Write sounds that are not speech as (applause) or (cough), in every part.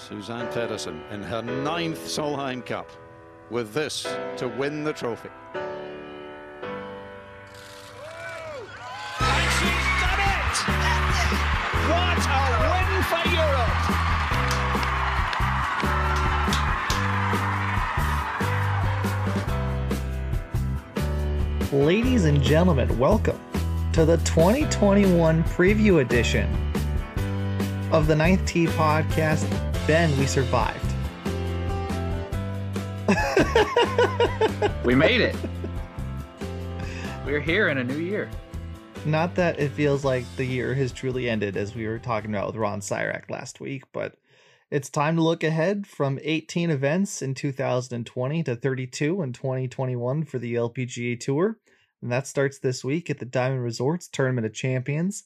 Suzann Pettersen in her ninth Solheim Cup with this to win the trophy. And she's done it! What a win for Europe! Ladies and gentlemen, welcome to the 2021 preview edition of the Ninth Tee podcast. Ben, we survived. (laughs) We made it. We're here in a new year. Not that it feels like the year has truly ended, as we were talking about with Ron Sirak last week, but it's time to look ahead from 18 events in 2020 to 32 in 2021 for the LPGA Tour. And that starts this week at the Diamond Resorts Tournament of Champions.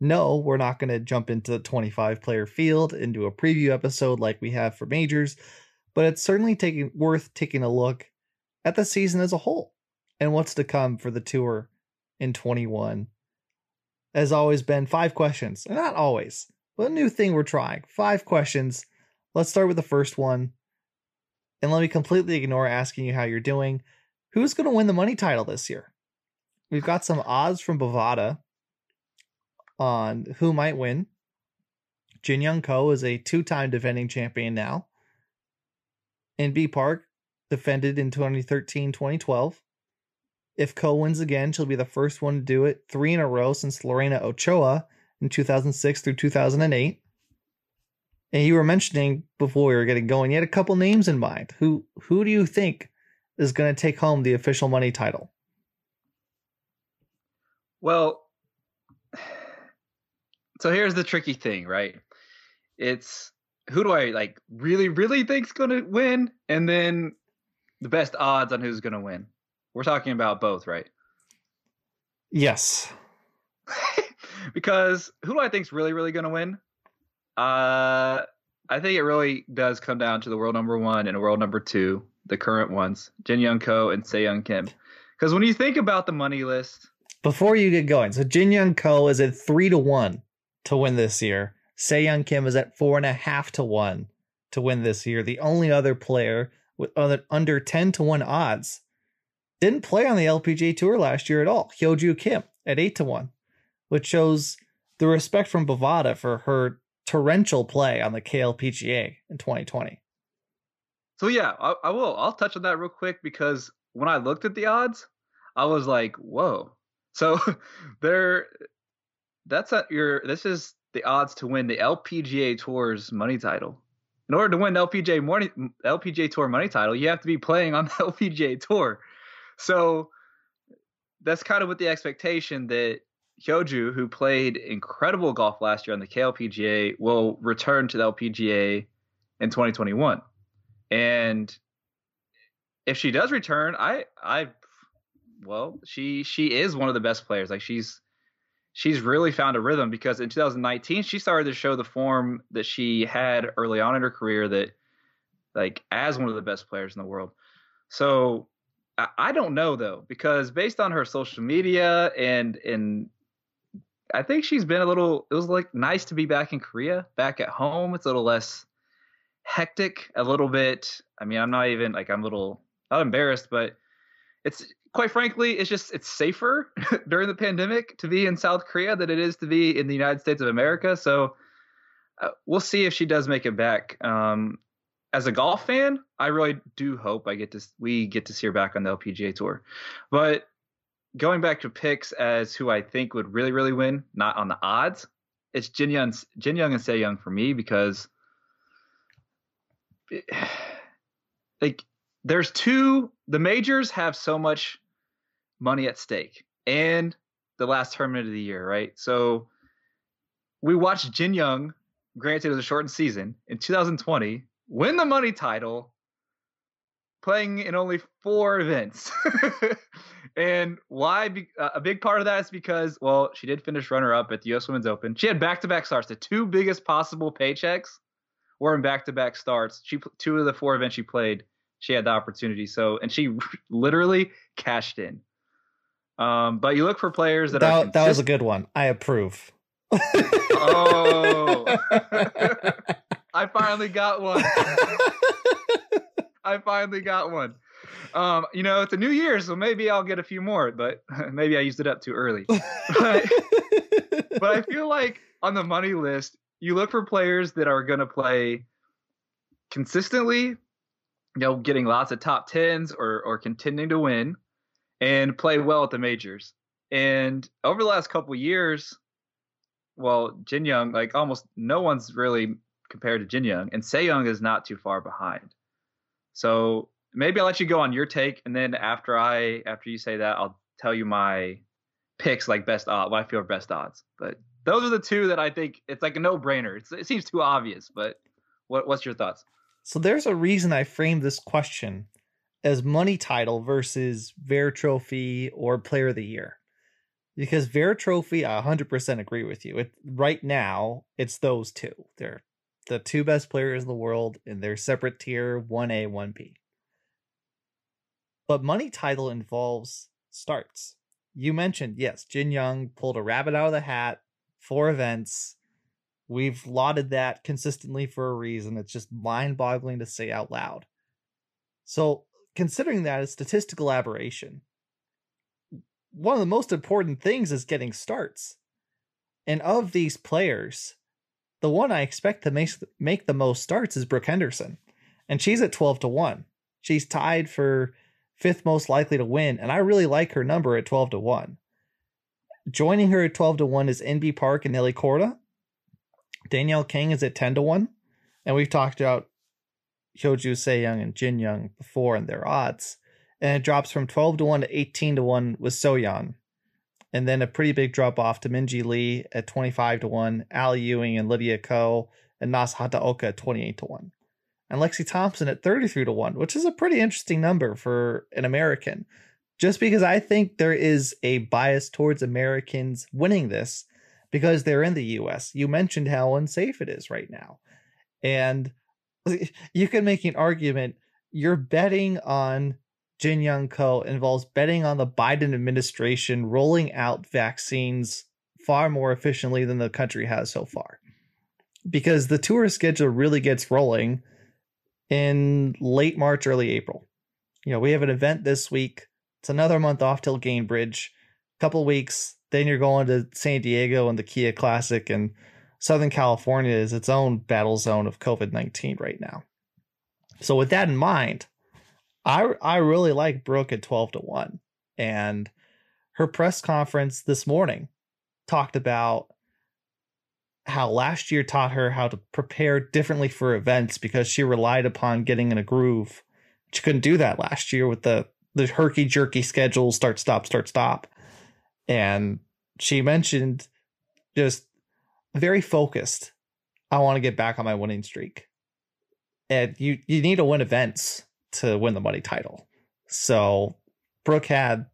No, we're not going to jump into the 25 player field into a preview episode like we have for majors, but it's certainly taking worth taking a look at the season as a whole and what's to come for the tour in 21. As always, been five questions. Not always, but a new thing we're trying. Five questions. Let's start with the first one. And let me completely ignore asking you how you're doing. Who's going to win the money title this year? We've got some odds from Bovada on who might win. Jin Young Ko is a two time defending champion now. Inbee Park, defended in 2013 2012. If Ko wins again, she'll be the first one to do it three in a row since Lorena Ochoa in 2006 through 2008. And you were mentioning before we were getting going, you had a couple names in mind. Who who do you think is going to take home the official money title? Well, so here's the tricky thing, right? It's who do I like really, really think's going to win, and then the best odds on who's going to win. We're talking about both, right? Yes. (laughs) because who do I think's really, really going to win? Uh, I think it really does come down to the world number one and world number two, the current ones, Jin Young Ko and Se Young Kim. Because when you think about the money list, Before you get going, so Jin Young Ko is at three to one to win this year. Se Young Kim is at four and a half to one to win this year. The only other player with under 10 to 1 odds didn't play on the LPGA tour last year at all. Hyoju Kim at 8 to 1, which shows the respect from Bovada for her torrential play on the KLPGA in 2020. So yeah, I, I will. I'll touch on that real quick because when I looked at the odds, I was like, "Whoa!" So (laughs) there, that's at your. This is the odds to win the LPGA Tour's money title. In order to win LPGA money, LPGA Tour money title, you have to be playing on (laughs) the LPGA Tour. So that's kind of with the expectation that Hyoju, who played incredible golf last year on the KLPGA, will return to the LPGA in 2021. And if she does return, I I well, she she is one of the best players. Like she's she's really found a rhythm because in 2019 she started to show the form that she had early on in her career that like as one of the best players in the world. So I, I don't know though because based on her social media and and I think she's been a little it was like nice to be back in Korea, back at home. It's a little less hectic, a little bit. I mean, I'm not even like I'm a little not embarrassed, but it's quite frankly, it's just it's safer (laughs) during the pandemic to be in South Korea than it is to be in the United States of America. So uh, we'll see if she does make it back. Um, as a golf fan, I really do hope I get to we get to see her back on the LPGA tour. But going back to picks as who I think would really really win, not on the odds, it's Jin Young, Jin Young and Se Young for me because (sighs) like there's two the majors have so much money at stake and the last tournament of the year, right? So we watched Jin Young, granted it was a shortened season, in 2020, win the money title, playing in only four events. (laughs) and why? Be, uh, a big part of that is because, well, she did finish runner up at the U.S. Women's Open. She had back to back starts. The two biggest possible paychecks were in back to back starts. She two of the four events she played, she had the opportunity. So, and she (laughs) literally cashed in. Um, but you look for players that, that, are that was a good one. I approve. oh, (laughs) I finally got one. I finally got one. Um, you know, it's a new year, so maybe I'll get a few more, but (laughs) maybe I used it up too early. (laughs) But, but I feel like on the money list, you look for players that are going to play consistently, you know, getting lots of top tens or or contending to win, and play well at the majors. And over the last couple years, well, Jin Young, like almost no one's really compared to Jin Young, and Se Young is not too far behind. So maybe I'll let you go on your take, and then after I after you say that, I'll tell you my picks like best odds, what I feel are best odds. But those are the two that I think it's like a no brainer. It seems too obvious, but what what's your thoughts? So there's a reason I framed this question as money title versus Vare Trophy or Player of the Year. Because Vare Trophy, I 100% agree with you. It, right now, it's those two. They're the two best players in the world in their separate tier 1A, 1B. But money title involves starts. You mentioned, yes, Jin Young pulled a rabbit out of the hat, four events. We've lauded that consistently for a reason. It's just mind boggling to say out loud. So, considering that as statistical aberration, one of the most important things is getting starts. And of these players, the one I expect to make, make the most starts is Brooke Henderson. And she's at 12 to 1. She's tied for fifth most likely to win, and I really like her number at 12 to 1. Joining her at 12 to 1 is Inbee Park and Nelly Korda. Danielle Kang is at 10 to 1. And we've talked about Hyoju Se Young and Jin Young before and their odds. And it drops from 12 to 1 to 18 to 1 with Soyeon. And then a pretty big drop off to Minjee Lee at 25 to 1, Ally Ewing and Lydia Ko, and Nasa Hataoka at 28 to 1 and Lexi Thompson at 33 to 1, which is a pretty interesting number for an American. Just because I think there is a bias towards Americans winning this because they're in the US. You mentioned how unsafe it is right now. And (laughs) you can make an argument you're betting on Jin Young Ko involves betting on the Biden administration rolling out vaccines far more efficiently than the country has so far. Because the tour schedule really gets rolling in late March, early April. You know, we have an event this week. It's another month off till Gainbridge. A couple weeks, then you're going to San Diego and the Kia Classic, and Southern California is its own battle zone of COVID 19 right now. So, with that in mind, I, I really like Brooke at 12 to 1. And her press conference this morning talked about how last year taught her how to prepare differently for events because she relied upon getting in a groove. She couldn't do that last year with the the herky jerky schedule, start stop start stop. And she mentioned just very focused. I want to get back on my winning streak. And you you need to win events to win the money title. So Brooke had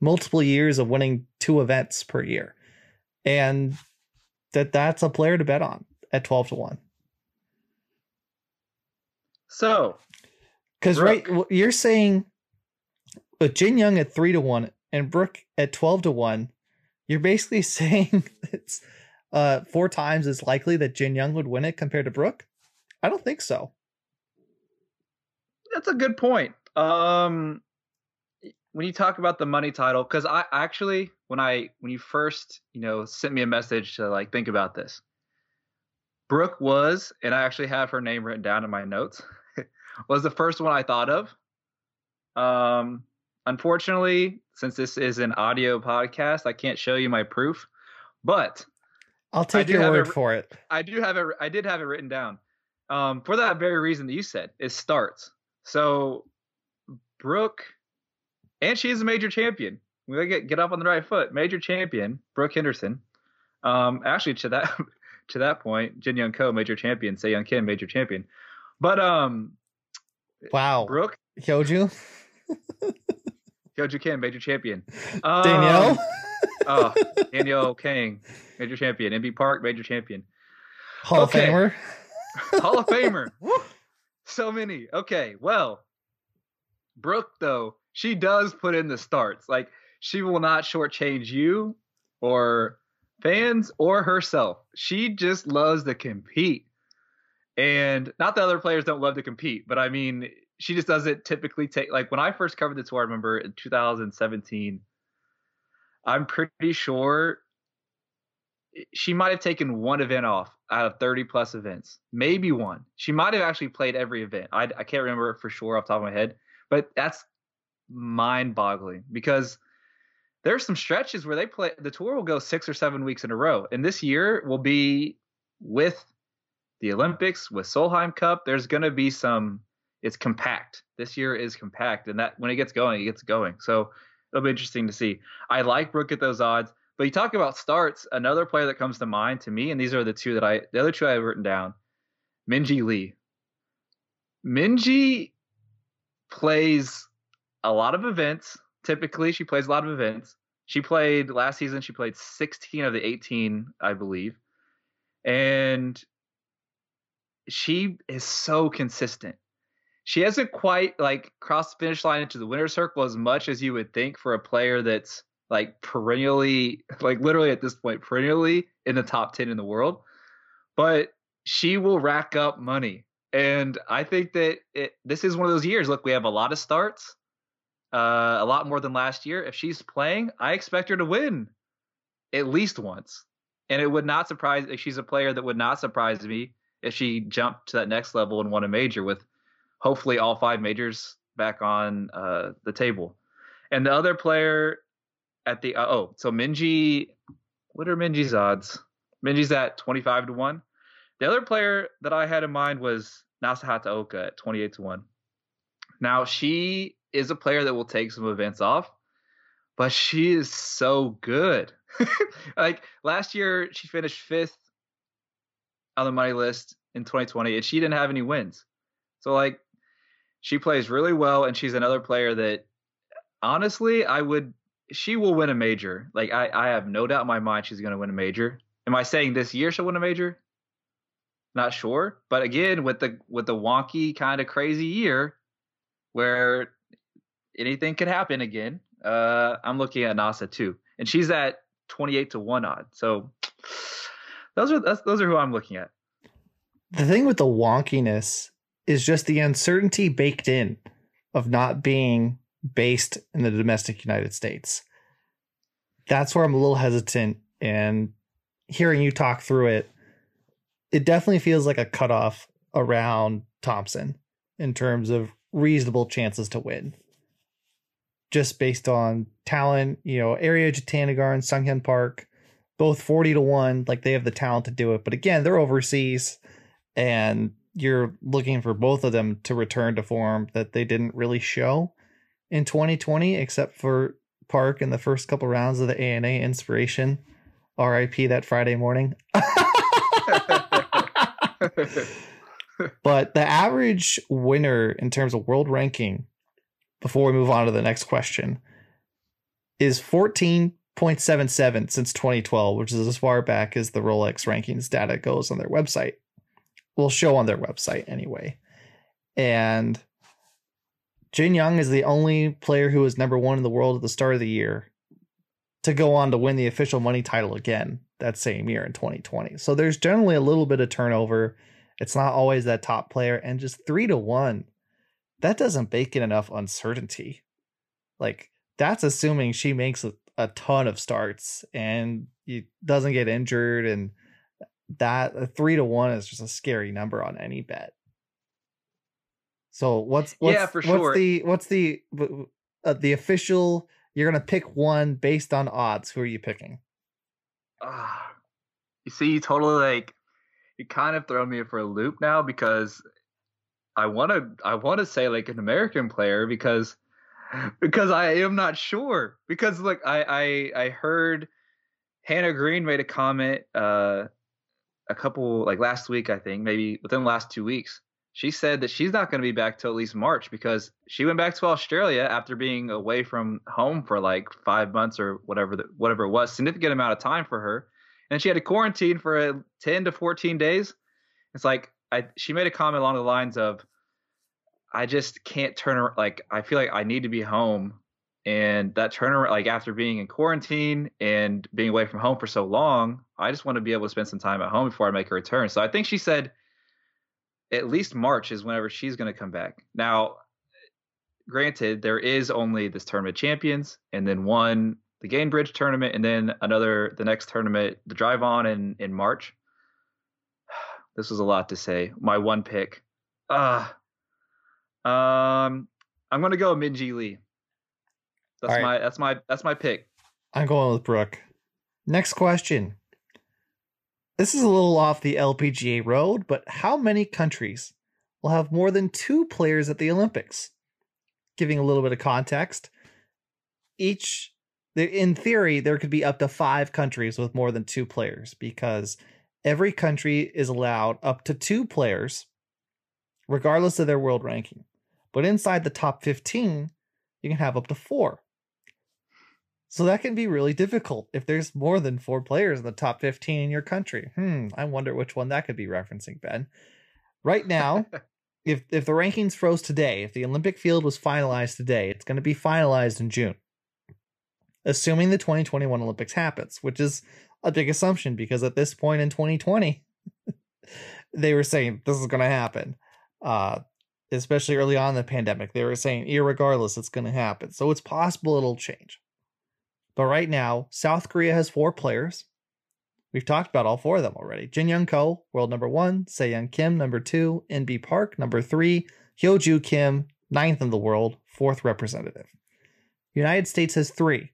multiple years of winning two events per year. And that that's a player to bet on at 12 to 1. So, because right, you're saying with Jin Young at 3 to 1 and Brooke at 12 to 1, you're basically (laughs) saying it's uh, four times as likely that Jin Young would win it compared to Brooke? I don't think so. That's a good point. Um, when you talk about the money title, because I actually when I when you first you know sent me a message to like think about this, Brooke was, and I actually have her name written down in my notes, (laughs) was the first one I thought of. Um, unfortunately, since this is an audio podcast, I can't show you my proof, but I'll take your word it, for it. I do have it. I did have it written down. Um, for that very reason that you said, it starts. So Brooke and she's a major champion. We get get up on the right foot. Major champion Brooke Henderson. Um, actually, to that (laughs) to that point, Jin Young Ko, major champion. Se Young Kim, major champion. But um, wow, Brooke Hyoju. Hyoju Kim, major champion. Um, Danielle. Oh, Danielle Kang, major champion. Inbee Park, major champion. Hall okay. of Famer. (laughs) Hall of Famer. (laughs) so many. Okay, well, Brooke though she does put in the starts. Like she will not shortchange you or fans or herself. She just loves to compete. And not that other players don't love to compete, but I mean, she just doesn't typically take like when I first covered the tour, I remember in 2017, I'm pretty sure she might have taken one event off out of 30 plus events, maybe one. She might have actually played every event. I, I can't remember for sure off the top of my head, but that's mind boggling because there's some stretches where they play the tour will go six or seven weeks in a row. And this year will be with the Olympics, with Solheim Cup. There's going to be some, it's compact. This year is compact. And that when it gets going, it gets going. So it'll be interesting to see. I like Brooke at those odds. But you talk about starts, another player that comes to mind to me, and these are the two that I, the other two I have written down, Minjee Lee. Minjee plays a lot of events. Typically, she plays a lot of events. She played last season. She played 16 of the 18, I believe, and she is so consistent. She hasn't quite like crossed the finish line into the winner's circle as much as you would think for a player that's like perennially, (laughs) like literally at this point, perennially in the top 10 in the world. But she will rack up money. And I think that it, this is one of those years. Look, we have a lot of starts, uh, a lot more than last year. If she's playing, I expect her to win at least once. And it would not surprise if she's a player that would not surprise me if she jumped to that next level and won a major with hopefully all five majors back on uh, the table. And the other player at the uh, oh, so Minjee, what are Minjee's odds? Minjee's at 25 to 1. The other player that I had in mind was Nasa Hataoka at 28 to 1. Now, she is a player that will take some events off, but she is so good. (laughs) like last year, she finished fifth on the money list in 2020, and she didn't have any wins. So, like, she plays really well, and she's another player that honestly, I would she will win a major. Like I, I have no doubt in my mind she's going to win a major. Am I saying this year she'll win a major? Not sure, but again, with the with the wonky kind of crazy year, where anything could happen again, uh, I'm looking at Nasa too, and she's at 28 to one odd. So those are those are who I'm looking at. The thing with the wonkiness is just the uncertainty baked in of not being based in the domestic United States. That's where I'm a little hesitant. And hearing you talk through it, it definitely feels like a cutoff around Thompson in terms of reasonable chances to win. Just based on talent, you know, Ariya Jutanugarn and Sunghyun Park, both 40 to 1, like they have the talent to do it. But again, they're overseas and you're looking for both of them to return to form that they didn't really show in 2020, except for Park in the first couple rounds of the ANA Inspiration. RIP that Friday morning. (laughs) but the average winner in terms of world ranking, before we move on to the next question, is 14.77 since 2012, which is as far back as the Rolex rankings data goes on their website. Will show on their website anyway. And Jin Young is the only player who was number one in the world at the start of the year to go on to win the official money title again that same year in 2020. So there's generally a little bit of turnover. It's not always that top player, and just three to one, that doesn't bake in enough uncertainty. Like that's assuming she makes a, a ton of starts and he doesn't get injured, and that a three to one is just a scary number on any bet. So what's, what's yeah for what's sure. the what's the uh, the official? You're gonna pick one based on odds. Who are you picking? Ah, you see, you totally like you kind of throw me for a loop now because I want to I want to say like an American player because because I am not sure because look I I I heard Hannah Green made a comment uh a couple like last week I think maybe within the last two weeks she said that she's not going to be back till at least March because she went back to Australia after being away from home for like five months or whatever the, whatever it was, significant amount of time for her, and she had to quarantine for a, 10 to 14 days. It's like I she made a comment along the lines of, I just can't turn. Like I feel like I need to be home, and that turnaround like after being in quarantine and being away from home for so long, I just want to be able to spend some time at home before I make a return. So I think she said at least March is whenever she's going to come back. Now, granted, there is only this tournament champions, and then one the Gainbridge tournament, and then another the next tournament, the Drive On in in March. (sighs) This was a lot to say. My one pick. Ah. um, I'm gonna go Minjee Lee. That's right. my that's my that's my pick. I'm going with Brooke. Next question. This is a little off the LPGA road, but how many countries will have more than two players at the Olympics? Giving a little bit of context, each, in theory, there could be up to five countries with more than two players because every country is allowed up to two players, regardless of their world ranking. But inside the top 15, you can have up to four. So that can be really difficult if there's more than four players in the top 15 in your country. Hmm, I wonder which one that could be referencing, Ben. Right now, (laughs) if if the rankings froze today, if the Olympic field was finalized today, it's going to be finalized in June. Assuming the 2021 Olympics happens, which is a big assumption because at this point in 2020, (laughs) they were saying this is going to happen. Uh, especially early on in the pandemic, they were saying, irregardless, it's going to happen. So it's possible it'll change. But right now, South Korea has four players. We've talked about all four of them already. Jin Young Ko, world number one. Se Young Kim, number two. Inbee Park, number three. Hyoju Kim, ninth in the world, fourth representative. United States has three.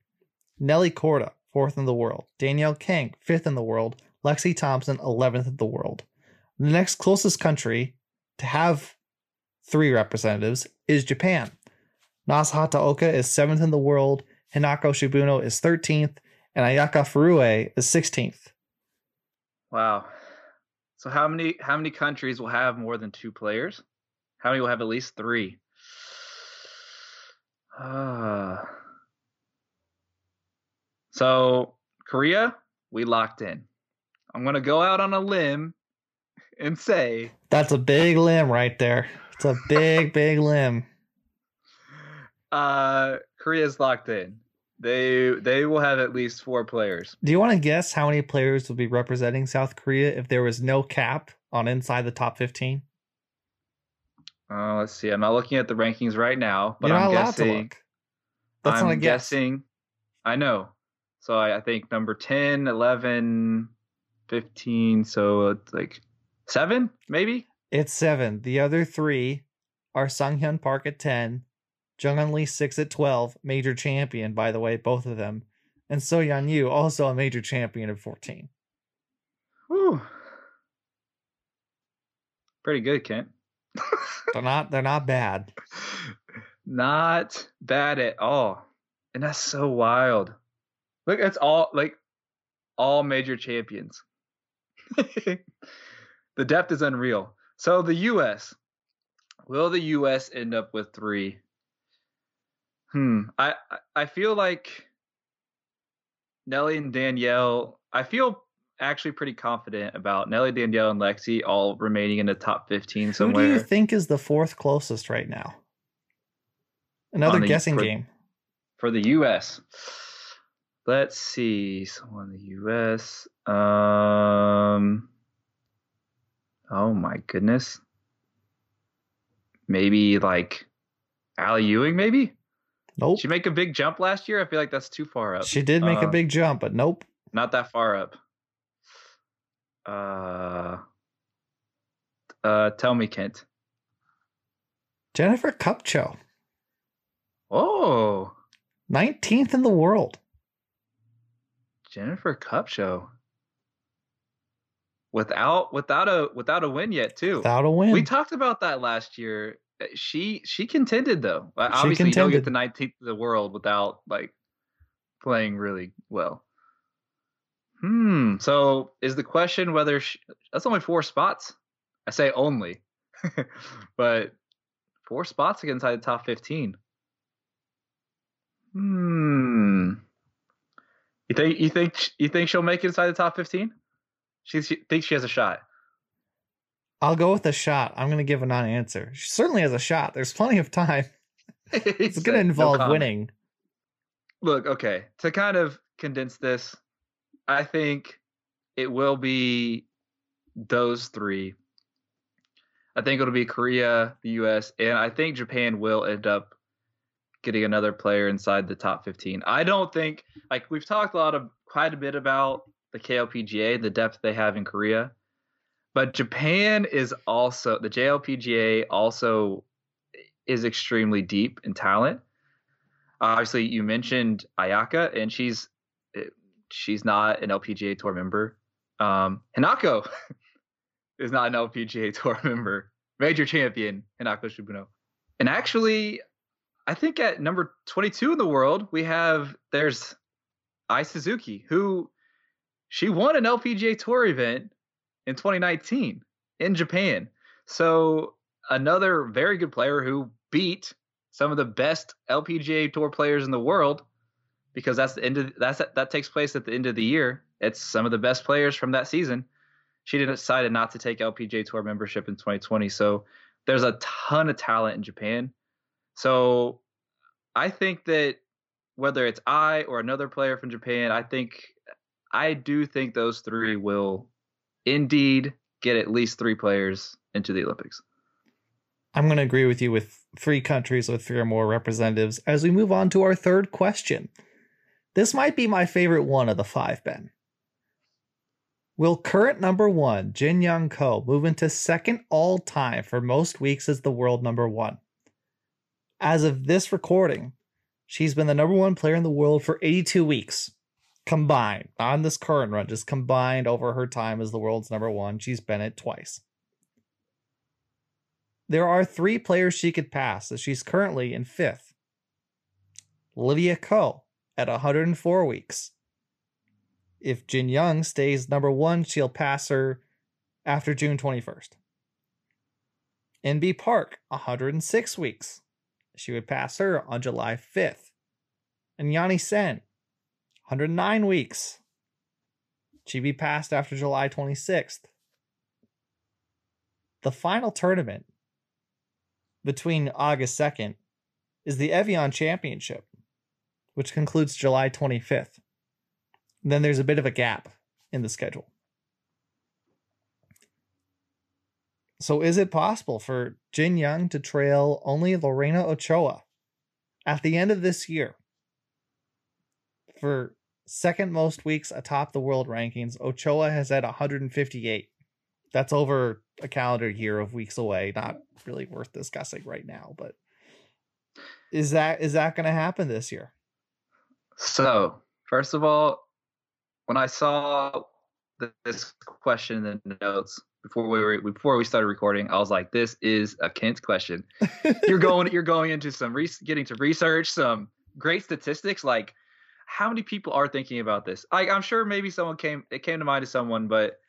Nelly Korda, fourth in the world. Danielle Kang, fifth in the world. Lexi Thompson, 11th in the world. The next closest country to have three representatives is Japan. Nasa Hataoka is seventh in the world. Hinako Shibuno is 13th, and Ayaka Furue is 16th. Wow. So how many how many countries will have more than two players? How many will have at least three? Uh, so Korea, we locked in. I'm gonna go out on a limb and say That's a big limb right there. It's a big, (laughs) big limb. uh Korea's locked in. They they will have at least four players. Do you want to guess how many players will be representing South Korea if there was no cap on inside the top 15? Uh, let's see. I'm not looking at the rankings right now, but You're I'm guessing. That's I'm not a guess. guessing. I know. So I, I think number 10, 11, 15. So it's like seven, maybe? It's seven. The other three are Sunghyun Park at 10, Jung Lee 6 at 12, major champion, by the way, both of them, and So Yeon Ryu, also a major champion at 14. Whew. Pretty good, Kent. (laughs) They're not they're not bad. Not bad at all. And that's so wild. Look, it's all like all major champions. (laughs) the depth is unreal. So the US. Will the US end up with three? Hmm. I I- feel like Nelly and Danielle. I feel actually pretty confident about Nelly, Danielle, and Lexi all remaining in the top fifteen somewhere. Who do you think is the fourth closest right now? Another the- guessing for- game. for the U.S. Let's see. Someone in the U.S. Um. Oh my goodness. Maybe like Ally Ewing. Maybe Nope. she make a big jump last year. I feel like that's too far up. She did make a Uh, big jump, but nope. Not that far up. Uh. Uh. Tell me, Kent. Jennifer Kupcho, Oh, 19th in the world. Jennifer Kupcho. Without without a without a win yet too. Without a win. We talked about that last year. Uh, She she contended though. She Obviously, you don't get the 19th of the world without like playing really well. Hmm. So is the question whether she, that's only four spots? I say only, (laughs) but four spots inside the top 15. Hmm. You think you think you think she'll make it inside the top 15? She, she thinks she has a shot. I'll go with a shot. I'm going to give a non answer. She certainly has a shot. There's plenty of time. (laughs) It's going to involve winning. Look, okay, to kind of condense this, I think it will be those three. I think it'll be Korea, the U.S., and I think Japan will end up getting another player inside the top 15. I don't think like we've talked a lot of quite a bit about the KLPGA, the depth they have in Korea, but Japan is also the JLPGA also is extremely deep in talent. obviously, you mentioned Ayaka, and she's she's not an LPGA tour member. Um, Hinako (laughs) is not an LPGA tour member. Major champion Hinako Shibuno. And actually, I think at number 22 in the world, we have there's Ai Suzuki, who she won an LPGA tour event in 2019 in Japan. So another very good player who beat some of the best LPGA tour players in the world because that's the end of that's that takes place at the end of the year. It's some of the best players from that season. She decided not to take LPGA Tour membership in 2020. So there's a ton of talent in Japan. So I think that whether it's Ai or another player from Japan, I think I do think those three will indeed get at least three players into the Olympics. I'm going to agree with you with three countries with three or more representatives as we move on to our third question. This might be my favorite one of the five, Ben. Will current number one, Jin Young Ko, move into second all time for most weeks as the world number one? As of this recording, she's been the number one player in the world for 82 weeks combined on this current run, just combined over her time as the world's number one. She's been it twice. There are three players she could pass, as she's currently in fifth. Lydia Ko at 104 weeks. If Jin Young stays number one, she'll pass her after June 21st. Inbee Park, 106 weeks. She would pass her on July 5th. And Yani Tseng, 109 weeks. Be passed after July 26th. The final tournament between August 2nd is the Evian Championship, which concludes July 25th. Then there's a bit of a gap in the schedule. So is it possible for Jin Young to trail only Lorena Ochoa at the end of this year for second most weeks atop the world rankings? Ochoa has had 158. That's over a calendar year of weeks away. Not really worth discussing right now, but is that is that going to happen this year? So, first of all, when I saw this question in the notes before we were before we started recording, I was like, "This is a Kent question." (laughs) you're going you're going into some re- getting to research some great statistics, like how many people are thinking about this. I, I'm sure maybe someone came it came to mind to someone, but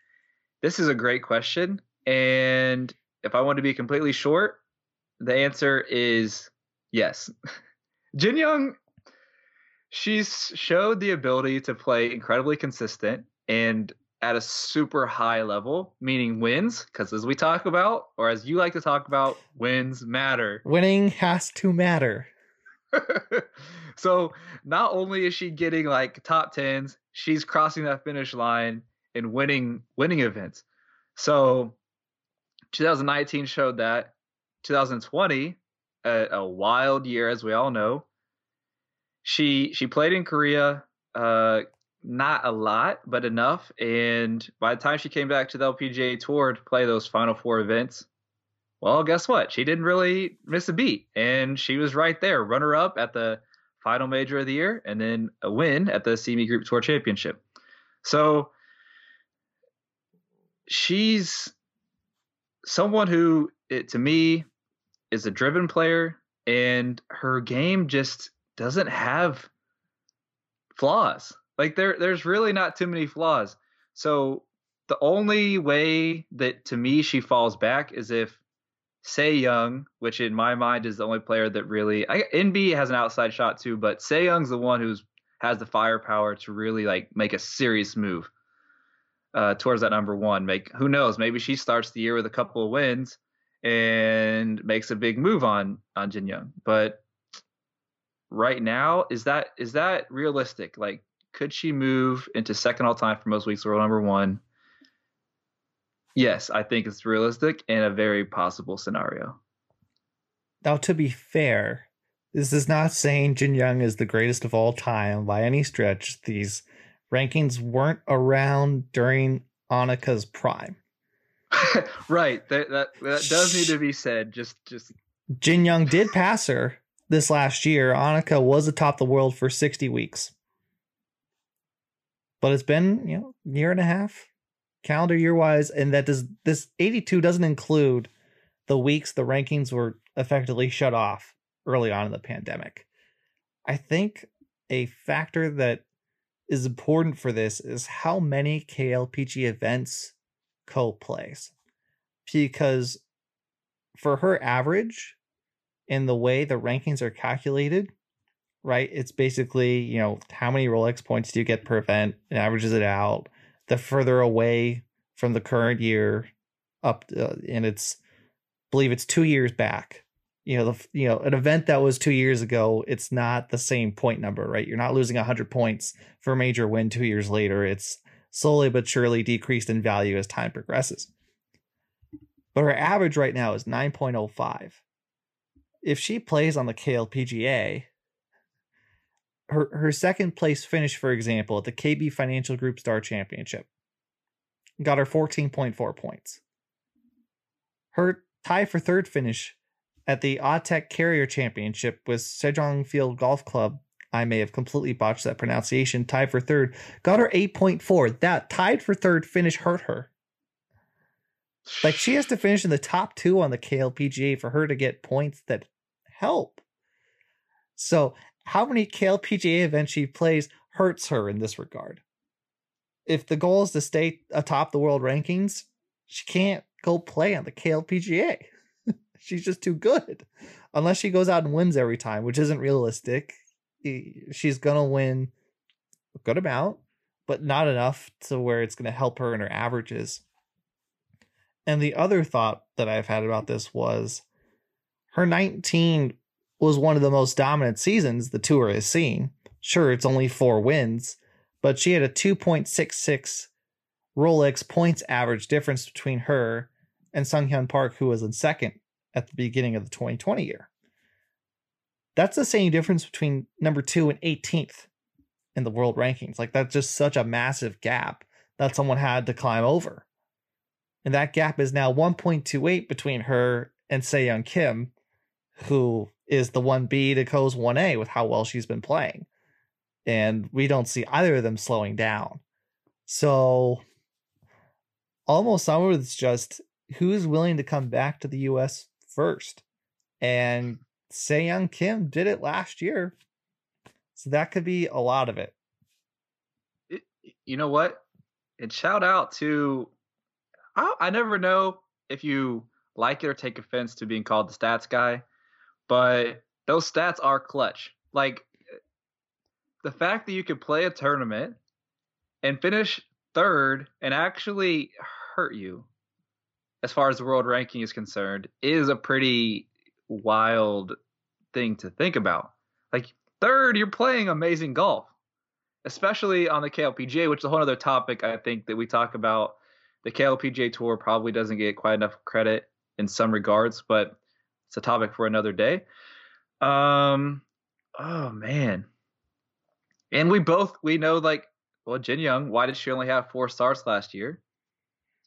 this is a great question. And if I want to be completely short, the answer is yes. (laughs) Jin Young she's showed the ability to play incredibly consistent and at a super high level, meaning wins, because as we talk about, or as you like to talk about, wins matter. Winning has to matter. (laughs) so not only is she getting like top tens, she's crossing that finish line and winning winning events. So 2019 showed that. 2020, a, a wild year as we all know, she she played in Korea, uh, not a lot, but enough. And by the time she came back to the LPGA Tour to play those final four events, well, guess what? She didn't really miss a beat, and she was right there, runner up at the final major of the year, and then a win at the CME Group Tour Championship. So she's someone who, it, to me, is a driven player, and her game just doesn't have flaws. Like there there's really not too many flaws. So the only way that to me she falls back is if Sei Young, which in my mind is the only player that really I, Inbee has an outside shot too, but Sei Young's the one who's has the firepower to really like make a serious move uh, towards that number one. Make who knows? Maybe she starts the year with a couple of wins and makes a big move on on Jin Young. But right now is that is that realistic? Like, could she move into second all time for most weeks, world number one? Yes, I think it's realistic and a very possible scenario. Now, to be fair, this is not saying Jin Young is the greatest of all time by any stretch. These rankings weren't around during Annika's prime. (laughs) right. That, that that does need to be said. Just just Jin Young did pass her this last year. Annika was atop the world for 60 weeks. But it's been, you know, year and a half calendar year wise and that does this 82 doesn't include the weeks the rankings were effectively shut off early on in the pandemic. I think a factor that is important for this is how many KLPG events Ko plays. Because for her average in the way the rankings are calculated, right? It's basically, you know, how many Rolex points do you get per event? It averages it out. The further away from the current year up, uh, and it's, believe it's two years back. You know, the you know an event that was two years ago, it's not the same point number, right? You're not losing hundred points for a major win two years later. It's slowly but surely decreased in value as time progresses. But her average right now is 9.05. If she plays on the KLPGA, her her second place finish, for example, at the KB Financial Group Star Championship, got her 14.4 points. Her tie for third finish at the ah Autech Carrier Championship with Sejong Field Golf Club I may have completely botched that pronunciation. Tied for third. Got her 8.4. That tied for third finish hurt her. Like she has to finish in the top two on the KLPGA for her to get points that help. So, how many KLPGA events she plays hurts her in this regard. If the goal is to stay atop the world rankings, she can't go play on the KLPGA. (laughs) She's just too good. Unless she goes out and wins every time, which isn't realistic she's gonna win a good amount, but not enough to where it's gonna help her in her averages. And the other thought that I've had about this was her 19 was one of the most dominant seasons the tour has seen. Sure, it's only four wins, but she had a 2.66 Rolex points average difference between her and Sung Hyun Park, who was in second at the beginning of the 2020 year. That's the same difference between number two and 18th in the world rankings. Like that's just such a massive gap that someone had to climb over. And that gap is now 1.28 between her and Young Kim, who is the 1B to Ko's 1A with how well she's been playing. And we don't see either of them slowing down. So almost some of it's just who's willing to come back to the US first and Young Kim did it last year. So that could be a lot of it. it you know what? And shout out to I, I never know if you like it or take offense to being called the stats guy, but those stats are clutch. Like the fact that you could play a tournament and finish third and actually hurt you as far as the world ranking is concerned is a pretty wild thing to think about. Like third, you're playing amazing golf, especially on the KLPGA, which is a whole other topic I think that we talk about. The KLPGA tour probably doesn't get quite enough credit in some regards, but it's a topic for another day. Um, oh man, and we both we know like well, Jin Young, why did she only have four stars last year?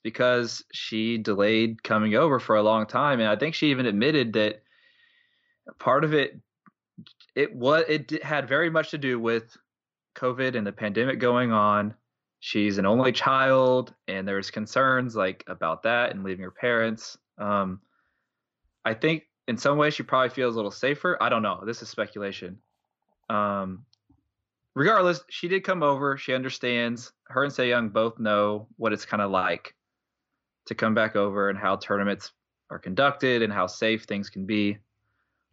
Because she delayed coming over for a long time, and I think she even admitted that part of it it was it had very much to do with COVID and the pandemic going on. She's an only child, and there's concerns like about that and leaving her parents. Um, I think in some ways she probably feels a little safer. I don't know. This is speculation. Um, regardless, she did come over. She understands. Her and Se Young both know what it's kind of like to come back over and how tournaments are conducted and how safe things can be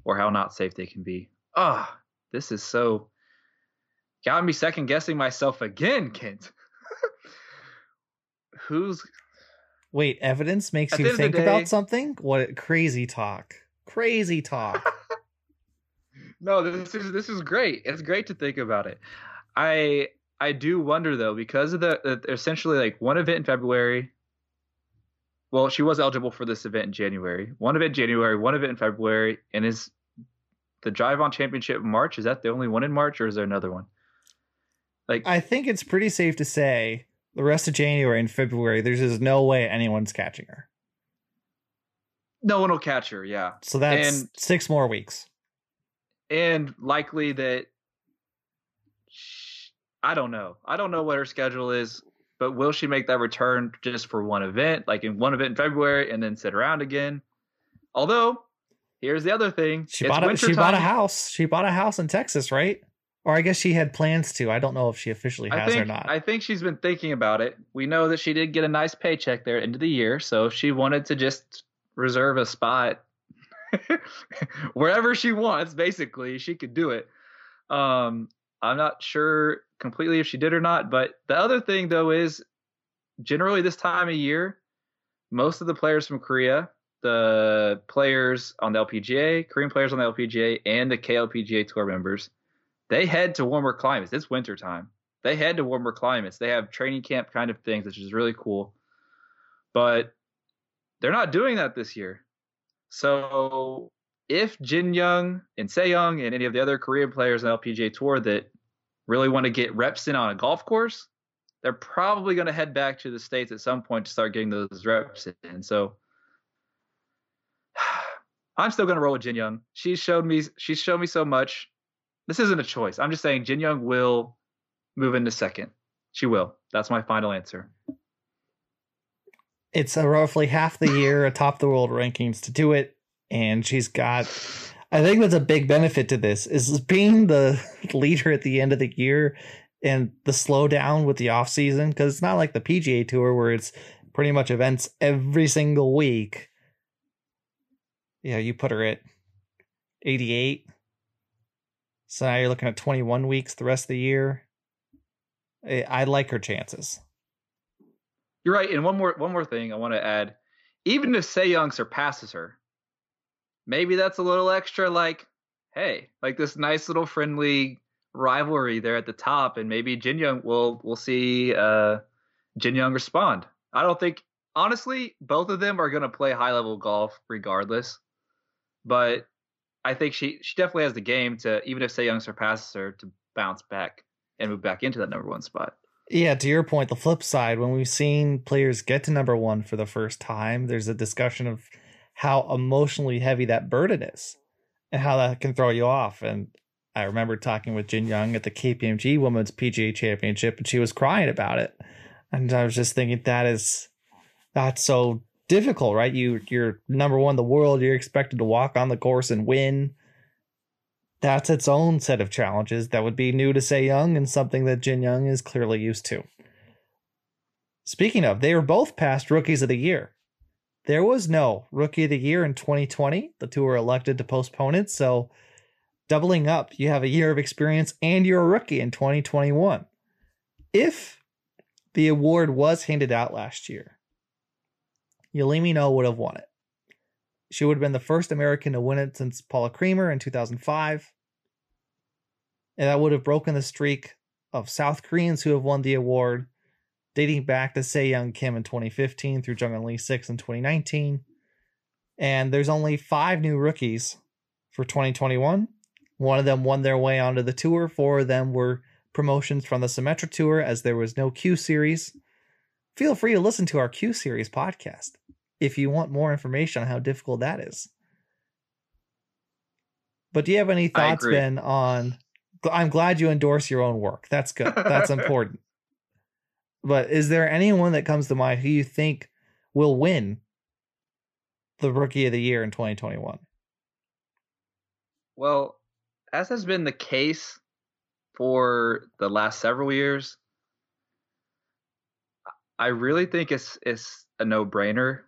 or how not safe they can be. Ah, oh, this is so got me second guessing myself again, Kent. (laughs) Who's Wait, evidence makes you think day, about something? What crazy talk. Crazy talk. (laughs) no, this is this is great. It's great to think about it. I I do wonder though because of the, the essentially like one event in February well, she was eligible for this event in January. One event in January, one event in February, and is the Drive On Championship in March? Is that the only one in March, or is there another one? Like, I think it's pretty safe to say the rest of January and February, there's just no way anyone's catching her. No one will catch her, yeah. So that's and, six more weeks. And likely that I don't know. I don't know what her schedule is, but will she make that return just for one event, like in one event in February, and then sit around again? Although, here's the other thing: she bought a, she bought a house. She bought a house in Texas, right? Or I guess she had plans to. I don't know if she officially has think, or not. I think she's been thinking about it. We know that she did get a nice paycheck there into the year, so she wanted to just reserve a spot (laughs) wherever she wants. Basically, she could do it. Um, I'm not sure completely if she did or not. But the other thing though is generally this time of year, most of the players from Korea, the players on the LPGA, Korean players on the LPGA, and the KLPGA tour members, they head to warmer climates. It's winter time. They head to warmer climates. They have training camp kind of things, which is really cool. But they're not doing that this year. So if Jin Young and Se Young and any of the other Korean players on LPGA tour that really want to get reps in on a golf course, they're probably going to head back to the states at some point to start getting those reps in. So (sighs) I'm still going to roll with Jin Young. She's showed me she's shown me so much. This isn't a choice. I'm just saying Jin Young will move into second. She will. That's my final answer. It's a roughly half the year atop the world rankings to do it, and she's got I think that's a big benefit to this is being the (laughs) leader at the end of the year and the slowdown with the off season because it's not like the PGA Tour where it's pretty much events every single week. Yeah, you put her at 88. So now you're looking at 21 weeks the rest of the year. I like her chances. You're right. And one more one more thing I want to add. Even if Se Young surpasses her, maybe that's a little extra like hey like this nice little friendly rivalry there at the top and maybe jin young will will see uh jin young respond i don't think honestly both of them are going to play high level golf regardless but i think she she definitely has the game to even if Se Young surpasses her to bounce back and move back into that number one spot yeah, to your point, the flip side, when we've seen players get to number one for the first time, there's a discussion of how emotionally heavy that burden is and how that can throw you off. And I remember talking with Jin Young at the KPMG Women's PGA Championship, and she was crying about it. And I was just thinking that is that's so difficult, right? You you're number one in the world. You're expected to walk on the course and win. That's its own set of challenges that would be new to Se Young and something that Jin Young is clearly used to. Speaking of, they were both past rookies of the year. There was no rookie of the year in 2020. The two were elected to postpone it. So, doubling up, you have a year of experience and you're a rookie in 2021. If the award was handed out last year, Yealimi Noh would have won it. She would have been the first American to win it since Paula Creamer in 2005. And that would have broken the streak of South Koreans who have won the award dating back to Se Young Kim in 2015 through Jung Lee 6 in 2019. And there's only five new rookies for 2021. One of them won their way onto the tour. Four of them were promotions from the Symetra Tour as there was no Q Series. Feel free to listen to our Q Series podcast if you want more information on how difficult that is. But do you have any thoughts, Ben, on I'm glad you endorse your own work. That's good. That's (laughs) important. But is there anyone that comes to mind who you think will win the rookie of the year in 2021? Well, as has been the case for the last several years, I really think it's it's a no-brainer,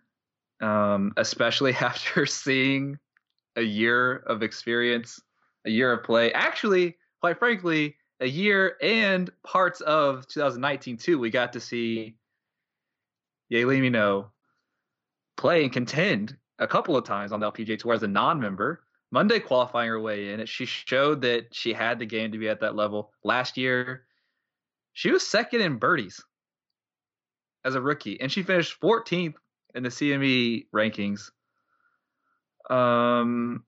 um, especially (laughs) after seeing a year of experience, a year of play. Actually, quite frankly, a year and parts of 2019 too. We got to see Yealimi Noh play and contend a couple of times on the LPGA Tour as a non-member. Monday qualifying her way in, she showed that she had the game to be at that level. Last year, she was second in birdies as a rookie, and she finished 14th in the CME rankings. Um,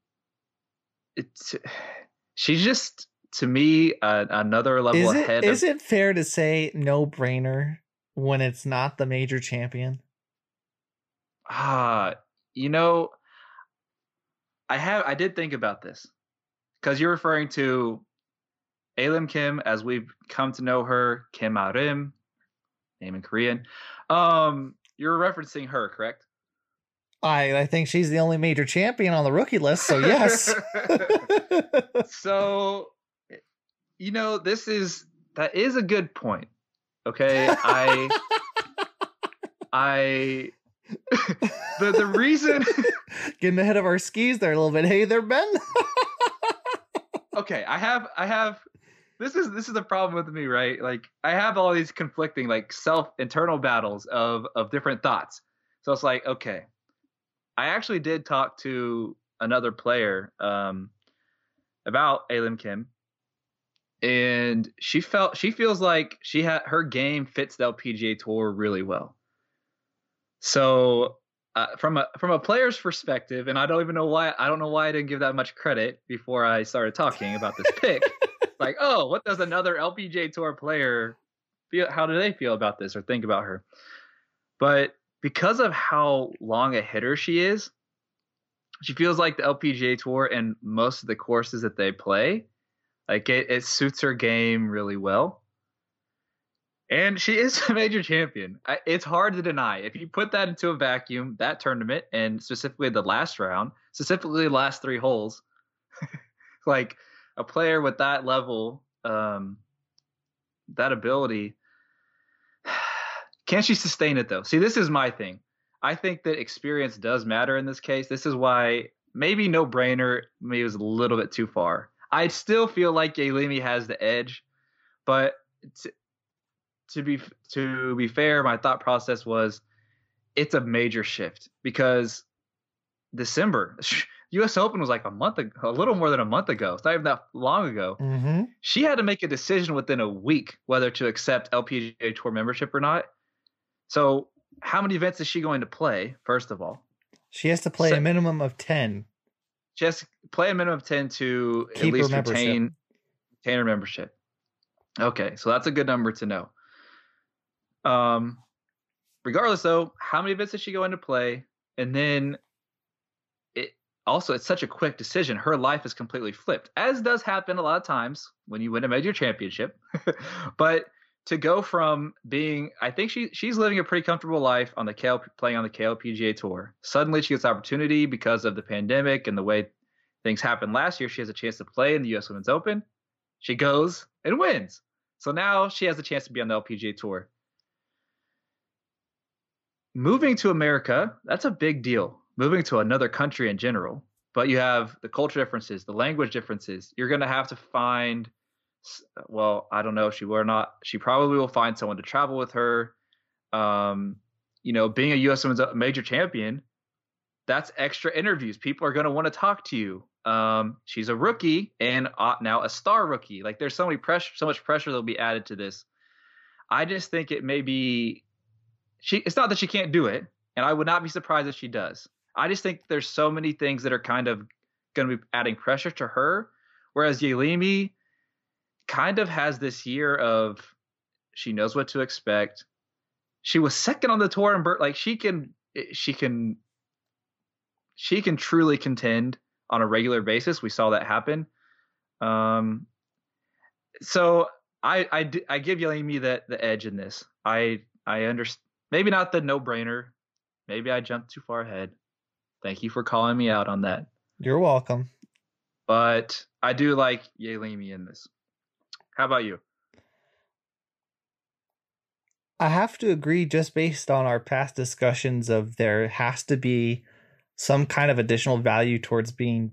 it's she's just to me uh, another level is it, ahead. Is of, it fair to say no brainer when it's not the major champion? Ah, you know, I have I did think about this because you're referring to A Lim Kim as we've come to know her, Kim Arim, name in Korean. Um, you're referencing her, correct? I I think she's the only major champion on the rookie list, so yes. (laughs) (laughs) so eh, you know, this is that is a good point. Okay, I (laughs) I the the reason getting ahead of our skis there a little bit. Hey there, Ben. okay, I have I have this is this is the problem with me, right? Like I have all these conflicting like self internal battles of of different thoughts. So it's like, okay, I actually did talk to another player um, about A Lim Kim, and she felt she feels like she had her game fits the LPGA tour really well. So uh, from a from a player's perspective, and I don't even know why I don't know why I didn't give that much credit before I started talking about this pick. (laughs) like, oh, what does another LPGA tour player feel? How do they feel about this or think about her? But because of how long a hitter she is, she feels like the LPGA tour and most of the courses that they play, like it, it suits her game really well. And she is (laughs) a major champion. It's hard to deny. If you put that into a vacuum, that tournament, and specifically the last round, specifically the last three holes, (laughs) like a player with that level, um, that ability, (sighs) can she sustain it though? See, this is my thing. I think that experience does matter in this case. This is why maybe no brainer, maybe was a little bit too far. I still feel like Yealimi has the edge, but to, to be to be fair, my thought process was it's a major shift because December (laughs) U.S. Open was like a month ago, a little more than a month ago. It's not even that long ago. Mm-hmm. She had to make a decision within a week whether to accept LPGA Tour membership or not. So, how many events is she going to play? First of all, she has to play so, a minimum of ten. She has to play a minimum of ten to Keep at least retain retain her membership. Okay, so that's a good number to know. Um, regardless, though, how many events is she going to play? And then also it's such a quick decision. Her life is completely flipped, as does happen a lot of times when you win a major championship. (laughs) but to go from being I think she she's living a pretty comfortable life on the KL playing on the KLPGA tour. Suddenly she gets opportunity because of the pandemic and the way things happened last year. She has a chance to play in the US Women's Open. She goes and wins. So now she has a chance to be on the LPGA tour. Moving to America, that's a big deal. Moving to another country in general. But you have the culture differences, the language differences. You're going to have to find well, I don't know if she will or not. She probably will find someone to travel with her. Um, you know, being a U.S. Women's major champion, that's extra interviews. People are going to want to talk to you. Um, she's a rookie and uh, now a star rookie. Like there's so many pressure, so much pressure that'll be added to this. I just think it may be she. It's not that she can't do it, and I would not be surprised if she does. I just think there's so many things that are kind of going to be adding pressure to her. Whereas Yealimi, kind of has this year of she knows what to expect. She was second on the tour and like she can eh, she can she can truly contend on a regular basis. We saw that happen. Um, so I I, I give Yealimi the the edge in this. I I understand maybe not the no brainer. Maybe I jumped too far ahead. Thank you for calling me out on that. You're welcome. But I do like Yealimi in this. How about you? I have to agree just based on our past discussions of there has to be some kind of additional value towards being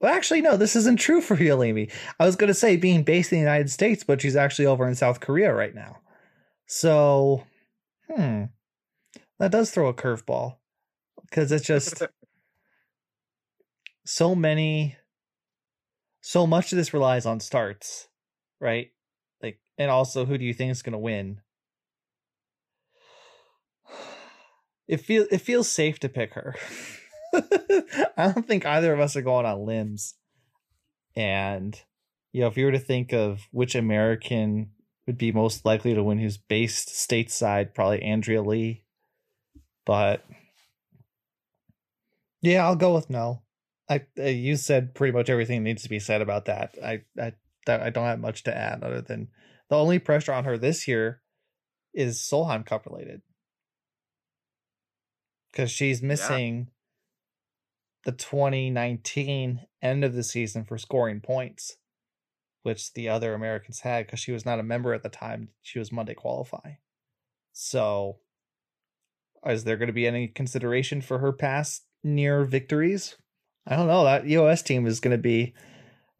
well, actually, no, this isn't true for Yealimi. I was going to say being based in the United States, but she's actually over in South Korea right now. So, hmm, that does throw a curveball because it's just (laughs) so many so much of this relies on starts, right? Like, and also who do you think is going to win? it feel it feels safe to pick her. (laughs) I don't think either of us are going on limbs. And you know, if you were to think of which American would be most likely to win who's based stateside, probably Andrea Lee. But yeah, I'll go with no. I uh, you said pretty much everything needs to be said about that. I I I don't have much to add other than the only pressure on her this year is Solheim Cup related because she's missing yeah. the 2019 end of the season for scoring points, which the other Americans had because she was not a member at the time she was Monday qualify. So, is there going to be any consideration for her past near victories? I don't know. That EOS team is going to be.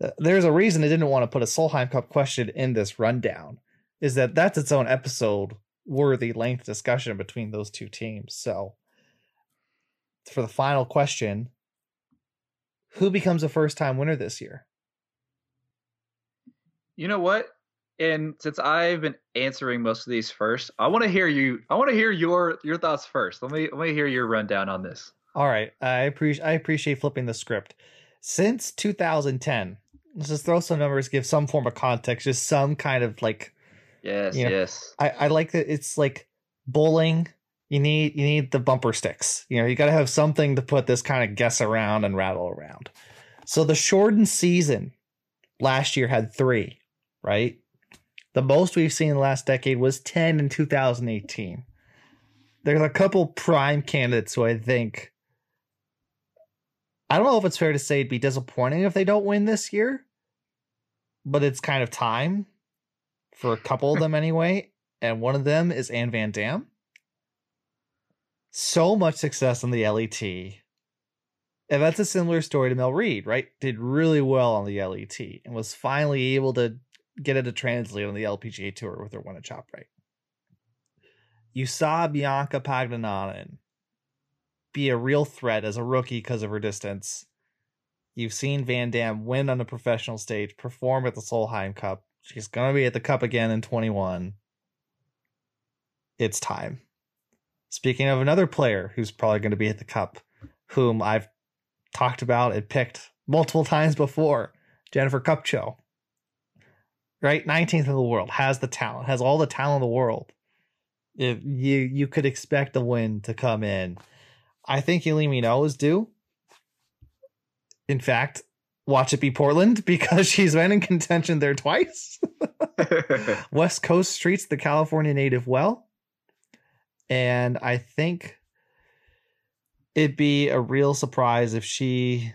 Uh, there's a reason I didn't want to put a Solheim Cup question in this rundown. Is that that's its own episode worthy length discussion between those two teams. So, for the final question, who becomes a first time winner this year? You know what? And since I've been answering most of these first, I want to hear you. I want to hear your your thoughts first. Let me let me hear your rundown on this. All right, I appreciate I appreciate flipping the script. Since 2010, let's just throw some numbers, give some form of context, just some kind of like. Yes, you know, yes. I I like that it's like bowling. You need you need the bumper sticks. You know, you got to have something to put this kind of guess around and rattle around. So the shortened season last year had three, right? The most we've seen in the last decade was 10 in 2018. There's a couple prime candidates who I think I don't know if it's fair to say it'd be disappointing if they don't win this year, but it's kind of time for a couple of (laughs) them anyway. And one of them is Anne Van Dam. So much success on the LET. And that's a similar story to Mel Reid, right? Did really well on the LET and was finally able to get it to translate on the LPGA tour with her one at ShopRite. You saw Bianca Pagdanganan be a real threat as a rookie because of her distance. You've seen Van Dam win on a professional stage, perform at the Solheim Cup. She's going to be at the Cup again in 21. It's time. Speaking of another player who's probably going to be at the Cup, whom I've talked about and picked multiple (laughs) times before, Jennifer Kupcho. Right? 19th in the world, has the talent, has all the talent in the world. If you you could expect the win to come in I think Yealimi Noh is due. In fact, watch it be Portland (laughs) because she's been in contention there twice. (laughs) West Coast treats the California native well. And I think it'd be a real surprise if she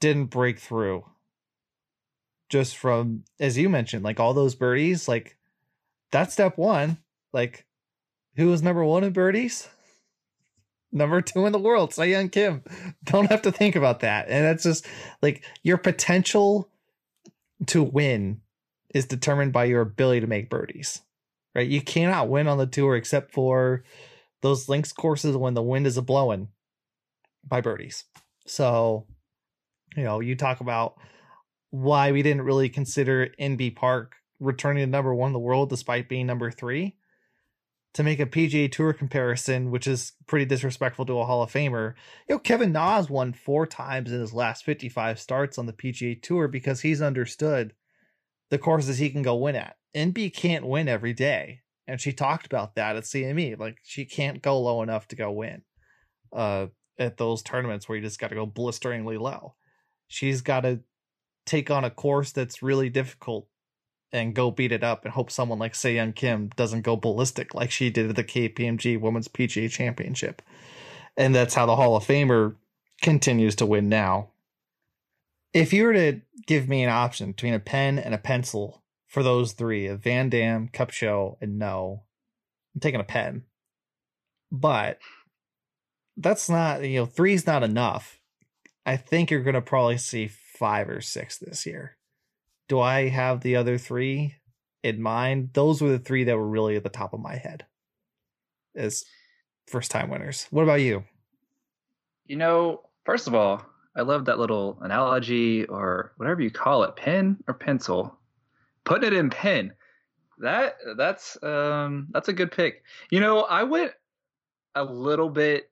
didn't break through. Just from, as you mentioned, like all those birdies, like that's step one. Like, who was number one in birdies? Number two in the world, Young Kim. (laughs) Don't have to think about that. And that's just like your potential to win is determined by your ability to make birdies. Right? You cannot win on the tour except for those links courses when the wind is a blowing by birdies. So, you know, you talk about why we didn't really consider Inbee Park returning to number one in the world despite being number three to make a PGA Tour comparison, which is pretty disrespectful to a Hall of Famer. You know, Kevin Na won four times in his last 55 starts on the PGA Tour because he's understood the courses he can go win at. Inbee can't win every day. And she talked about that at CME. Like, she can't go low enough to go win uh, at those tournaments where you just got to go blisteringly low. She's got to take on a course that's really difficult and go beat it up and hope someone like Se Young Kim doesn't go ballistic like she did at the KPMG Women's PGA Championship. And that's how the Hall of Famer continues to win now. If you were to give me an option between a pen and a pencil for those three, of Van Dam, Kupcho, and No, I'm taking a pen. But that's not, you know, three's not enough. I think you're going to probably see five or six this year do I have the other three in mind? Those were the three that were really at the top of my head as first time winners. What about you? You know, first of all, I love that little analogy or whatever you call it, pen or pencil. Putting it in pen. That that's um that's a good pick. You know, I went a little bit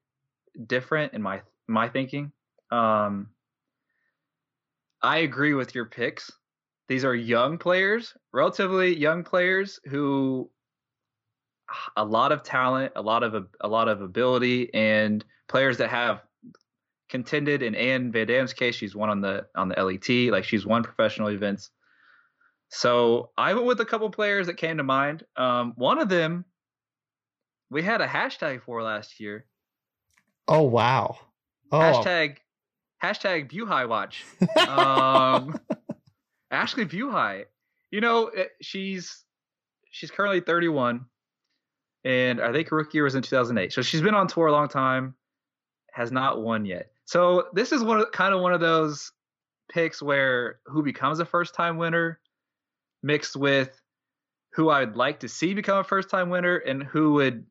different in my my thinking. Um, I agree with your picks. These are young players, relatively young players who a lot of talent, a lot of a lot of ability, and players that have contended. In Anne Van Dam's case, she's won on the on the LET, like she's won professional events. So I went with a couple players that came to mind. Um, one of them we had a hashtag for last year. Oh wow! Oh. Hashtag hashtag Buhai watch. Um, (laughs) Ashleigh Buhai. You know, eh, she's she's currently 31, and I think her rookie year was in 2008. So she's been on tour a long time, has not won yet. So this is one of, kind of one of those picks where who becomes a first time winner mixed with who I'd like to see become a first time winner and who would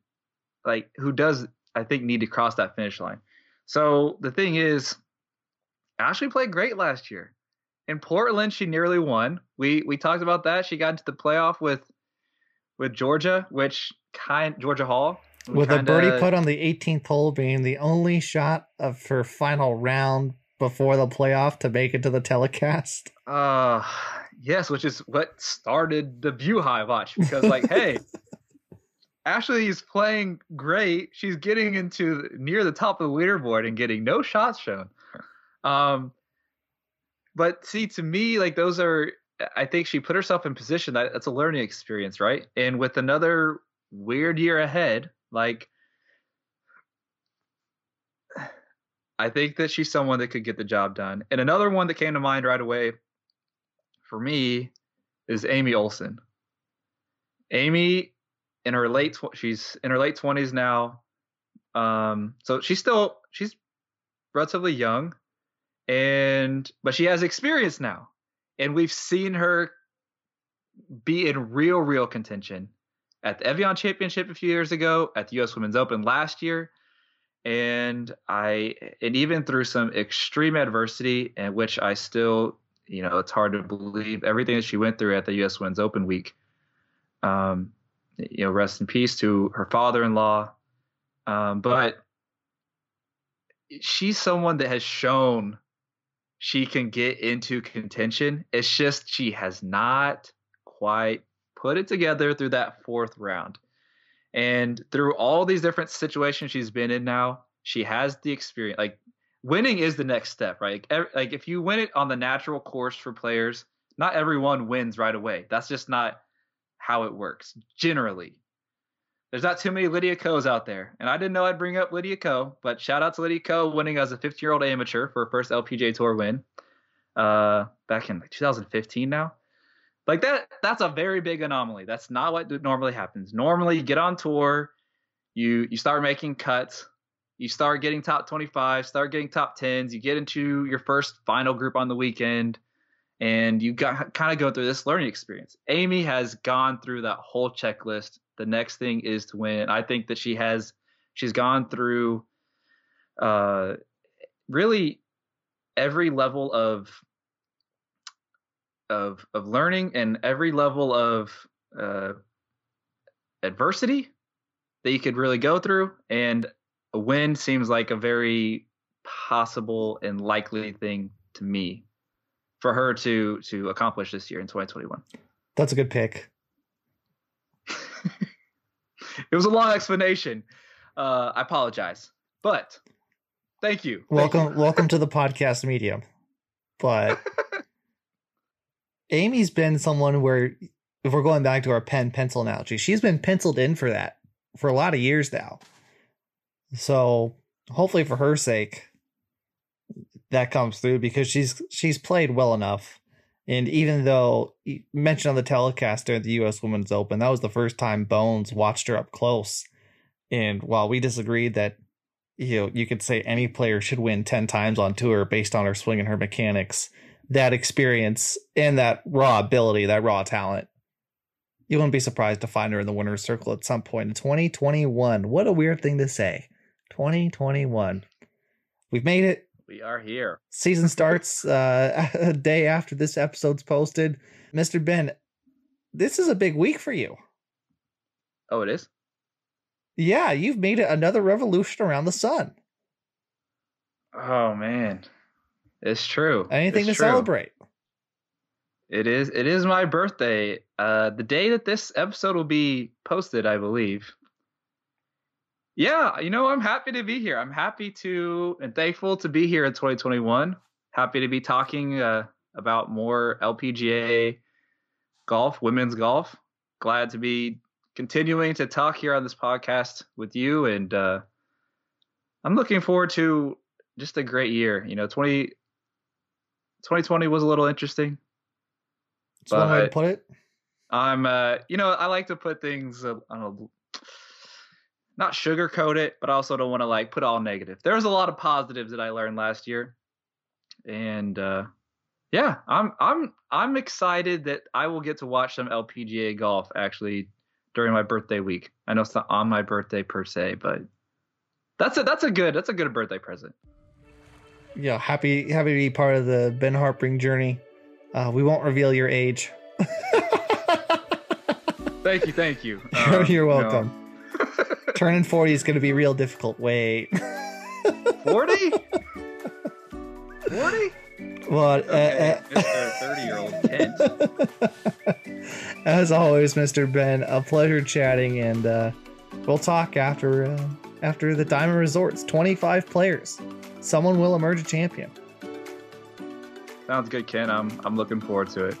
like who does I think need to cross that finish line. So the thing is, Ashleigh played great last year. In Portland, she nearly won. We we talked about that. She got into the playoff with with Georgia, which kind Georgia Hall. With kinda, a birdie put on the 18th hole being the only shot of her final round before the playoff to make it to the telecast. Uh yes, which is what started the Buhai watch because like, hey, (laughs) Ashleigh is playing great. She's getting into near the top of the leaderboard and getting no shots shown. Um, but see, to me, like those are, I think she put herself in position that that's a learning experience, right? And with another weird year ahead, like I think that she's someone that could get the job done. And another one that came to mind right away for me is Amy Olson. Amy in her late tw- she's in her late 20s now. Um so she's still she's relatively young and but she has experience now. And we've seen her be in real real contention at the Evian Championship a few years ago, at the US Women's Open last year and I and even through some extreme adversity in which I still you know it's hard to believe everything that she went through at the U.S. Women's Open week. Um, you know, rest in peace to her father-in-law. Um, but she's someone that has shown she can get into contention. It's just she has not quite put it together through that fourth round. And through all these different situations she's been in now, she has the experience. Like winning is the next step, right? Like, like if you win it on the natural course for players, not everyone wins right away. That's just not how it works generally. There's not too many Lydia Ko's out there. And I didn't know I'd bring up Lydia Ko, but shout out to Lydia Ko winning as a 15 year old amateur for her first LPGA Tour win uh, back in like 2015 now. Like that, that's a very big anomaly. That's not what normally happens. Normally, you get on tour, you you start making cuts, you start getting top 25, start getting top 10s, you get into your first final group on the weekend, and you got kind of go through this learning experience. Amy has gone through that whole checklist. The next thing is to win. I think that she has she's gone through uh really every level of of of learning and every level of uh, adversity that you could really go through, and a win seems like a very possible and likely thing to me for her to to accomplish this year in 2021. That's a good pick. (laughs) it was a long explanation. Uh, I apologize, but thank you. Welcome, thank you. welcome to the podcast medium. But (laughs) Amy's been someone where, if we're going back to our pen pencil analogy, she's been penciled in for that for a lot of years now. So hopefully, for her sake, that comes through because she's she's played well enough. And even though mentioned on the telecast during the U.S. Women's Open, that was the first time Bones watched her up close. And while we disagreed that you know you could say any player should win ten times on tour based on her swing and her mechanics, that experience and that raw ability, that raw talent, you wouldn't be surprised to find her in the winner's circle at some point in 2021. What a weird thing to say. 2021. We've made it. We are here. Season starts uh, (laughs) a day after this episode's posted. Mr. Ben, this is a big week for you. Oh, it is? Yeah, you've made it another revolution around the sun. Oh man, it's true. Anything It's to true. celebrate. It is. It is my birthday. Uh, the day that this episode will be posted, I believe. Yeah, you know, I'm happy to be here. I'm happy to and thankful to be here in 2021. Happy to be talking uh, about more LPGA golf, women's golf. Glad to be continuing to talk here on this podcast with you, and uh, I'm looking forward to just a great year. You know, 20, 2020 was a little interesting. That's one way to put it. I'm, uh, you know, I like to put things, uh, don't know, not sugarcoat it, but I also don't want to like put all negative. There was a lot of positives that I learned last year, and uh, yeah, I'm, I'm, I'm excited that I will get to watch some LPGA golf actually during my birthday week. I know it's not on my birthday per se, but that's a that's a good that's a good birthday present. Yeah, happy happy to be part of the Ben Harpring journey. Uh, we won't reveal your age. (laughs) Thank you, thank you. (laughs) You're- welcome. You're no. Welcome. Turning 40 is going to be real difficult. Wait. 40? 40? well, Okay, uh, uh, 30 year old Kent. as always, Mr. Ben, a pleasure chatting, and uh, we'll talk after uh, after the Diamond Resorts. 25 players. Someone will emerge a champion. Sounds good, Ken. I'm I'm looking forward to it.